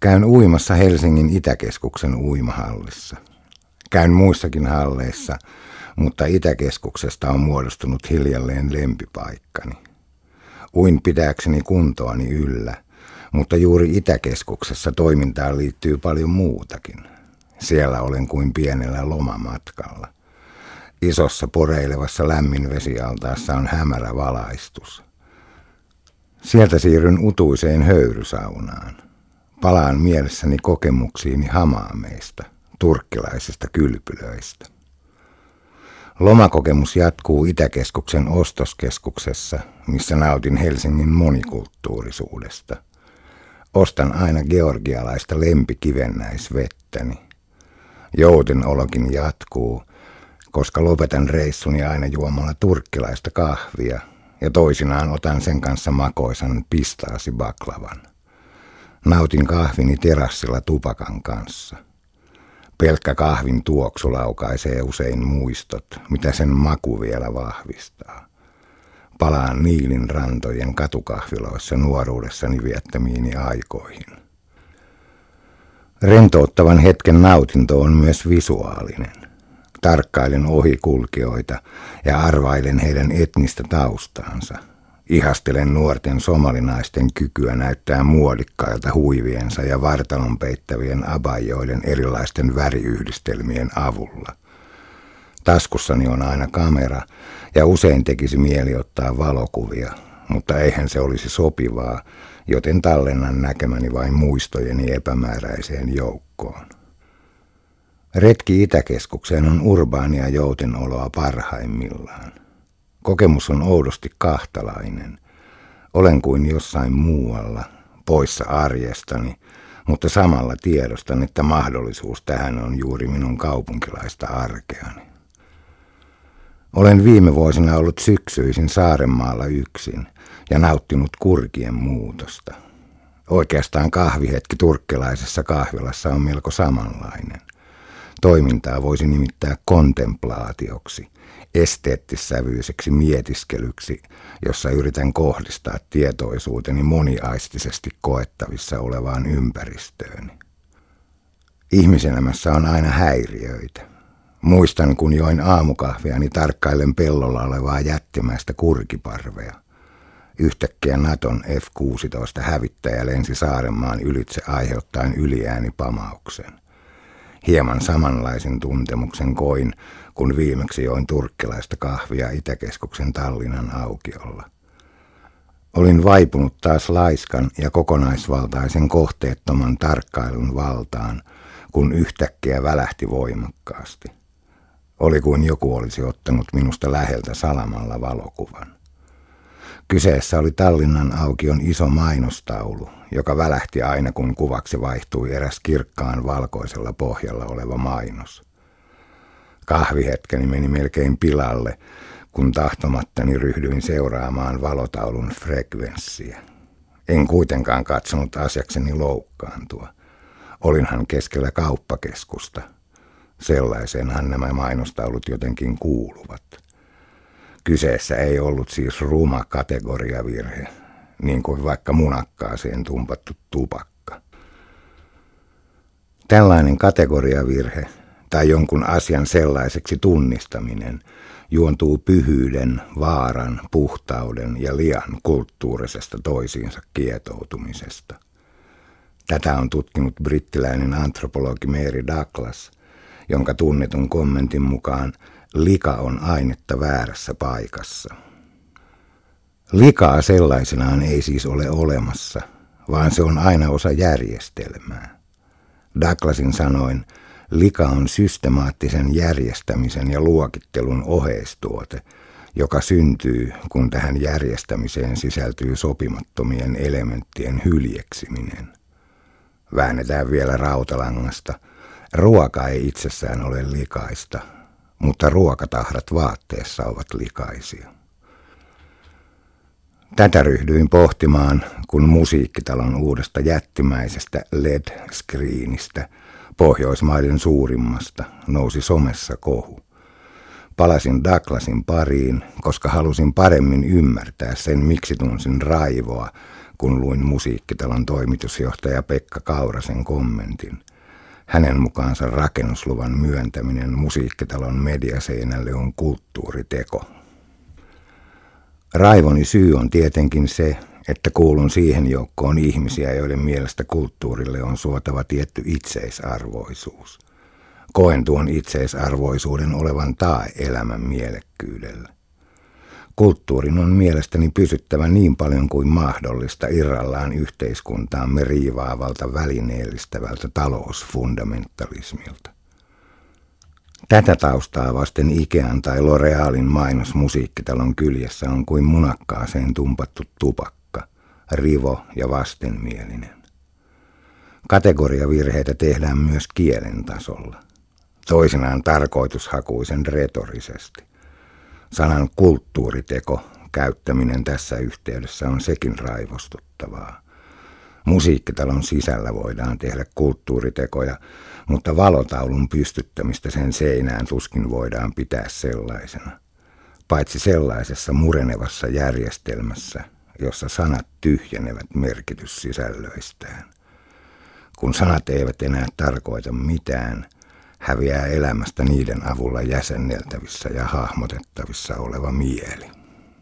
Käyn uimassa Helsingin Itäkeskuksen uimahallissa. Käyn muissakin halleissa, mutta Itäkeskuksesta on muodostunut hiljalleen lempipaikkani. Uin pitääkseni kuntoani yllä, mutta juuri Itäkeskuksessa toimintaan liittyy paljon muutakin. Siellä olen kuin pienellä lomamatkalla. Isossa poreilevassa lämminvesialtaassa on hämärä valaistus. Sieltä siirryn utuiseen höyrysaunaan. Palaan mielessäni kokemuksiini hamaameista, turkkilaisista kylpylöistä. Lomakokemus jatkuu Itäkeskuksen ostoskeskuksessa, missä nautin Helsingin monikulttuurisuudesta. Ostan aina georgialaista lempikivennäisvettäni. Jouten olokin jatkuu, koska lopetan reissuni aina juomalla turkkilaista kahvia ja toisinaan otan sen kanssa makoisan pistaasi baklavan. Nautin kahvini terassilla tupakan kanssa. Pelkkä kahvin tuoksu laukaisee usein muistot, mitä sen maku vielä vahvistaa. Palaan Niilin rantojen katukahviloissa nuoruudessani viettämiini aikoihin. Rentouttavan hetken nautinto on myös visuaalinen. Tarkkailen ohikulkijoita ja arvailen heidän etnistä taustaansa – Ihastelen nuorten somalinaisten kykyä näyttää muodikkailta huiviensa ja vartalon peittävien abajoiden erilaisten väriyhdistelmien avulla. Taskussani on aina kamera ja usein tekisi mieli ottaa valokuvia, mutta eihän se olisi sopivaa, joten tallennan näkemäni vain muistojeni epämääräiseen joukkoon. Retki Itäkeskukseen on urbaania joutenoloa parhaimmillaan. Kokemus on oudosti kahtalainen. Olen kuin jossain muualla, poissa arjestani, mutta samalla tiedostan, että mahdollisuus tähän on juuri minun kaupunkilaista arkeani. Olen viime vuosina ollut syksyisin Saarenmaalla yksin ja nauttinut kurkien muutosta. Oikeastaan kahvihetki turkkilaisessa kahvilassa on melko samanlainen. Toimintaa voisi nimittää kontemplaatioksi – esteettissävyiseksi mietiskelyksi, jossa yritän kohdistaa tietoisuuteni moniaistisesti koettavissa olevaan ympäristööni. Ihmiselämässä on aina häiriöitä. Muistan, kun join aamukahviani tarkkailen pellolla olevaa jättimäistä kurkiparvea. Yhtäkkiä Naton F-16 hävittäjä lensi Saarenmaan ylitse aiheuttaen yliäänipamauksen. Hieman samanlaisen tuntemuksen koin, kun viimeksi join turkkilaista kahvia Itäkeskuksen Tallinnan aukiolla. Olin vaipunut taas laiskan ja kokonaisvaltaisen kohteettoman tarkkailun valtaan, kun yhtäkkiä välähti voimakkaasti. Oli kuin joku olisi ottanut minusta läheltä salamalla valokuvan. Kyseessä oli Tallinnan aukion iso mainostaulu, joka välähti aina kun kuvaksi vaihtui eräs kirkkaan valkoisella pohjalla oleva mainos. Kahvihetkeni meni melkein pilalle, kun tahtomattani ryhdyin seuraamaan valotaulun frekvenssiä. En kuitenkaan katsonut asiakseni loukkaantua. Olinhan keskellä kauppakeskusta. Sellaiseenhan nämä mainostaulut jotenkin kuuluvat. Kyseessä ei ollut siis ruma kategoriavirhe, niin kuin vaikka munakkaaseen tumpattu tupakka. Tällainen kategoriavirhe tai jonkun asian sellaiseksi tunnistaminen juontuu pyhyyden, vaaran, puhtauden ja lian kulttuurisesta toisiinsa kietoutumisesta. Tätä on tutkinut brittiläinen antropologi Mary Douglas, jonka tunnetun kommentin mukaan lika on ainetta väärässä paikassa. Likaa sellaisenaan ei siis ole olemassa, vaan se on aina osa järjestelmää. Douglasin sanoin, Lika on systemaattisen järjestämisen ja luokittelun oheistuote, joka syntyy, kun tähän järjestämiseen sisältyy sopimattomien elementtien hyljeksiminen. Väännetään vielä rautalangasta. Ruoka ei itsessään ole likaista, mutta ruokatahrat vaatteessa ovat likaisia. Tätä ryhdyin pohtimaan, kun musiikkitalon uudesta jättimäisestä LED-screenistä – Pohjoismaiden suurimmasta nousi somessa kohu. Palasin Douglasin pariin, koska halusin paremmin ymmärtää sen, miksi tunsin raivoa, kun luin musiikkitalon toimitusjohtaja Pekka Kaurasen kommentin. Hänen mukaansa rakennusluvan myöntäminen musiikkitalon mediaseinälle on kulttuuriteko. Raivoni syy on tietenkin se, että kuulun siihen joukkoon ihmisiä, joiden mielestä kulttuurille on suotava tietty itseisarvoisuus. Koen tuon itseisarvoisuuden olevan tae elämän mielekkyydellä. Kulttuurin on mielestäni pysyttävä niin paljon kuin mahdollista irrallaan yhteiskuntaamme riivaavalta välineellistävältä talousfundamentalismilta. Tätä taustaa vasten Ikean tai L'Orealin mainos musiikkitalon kyljessä on kuin munakkaaseen tumpattu tupakka, rivo ja vastenmielinen. Kategoriavirheitä tehdään myös kielen tasolla, toisinaan tarkoitushakuisen retorisesti. Sanan kulttuuriteko käyttäminen tässä yhteydessä on sekin raivostuttavaa. Musiikkitalon sisällä voidaan tehdä kulttuuritekoja, mutta valotaulun pystyttämistä sen seinään tuskin voidaan pitää sellaisena. Paitsi sellaisessa murenevassa järjestelmässä, jossa sanat tyhjenevät merkityssisällöistään. Kun sanat eivät enää tarkoita mitään, häviää elämästä niiden avulla jäsenneltävissä ja hahmotettavissa oleva mieli.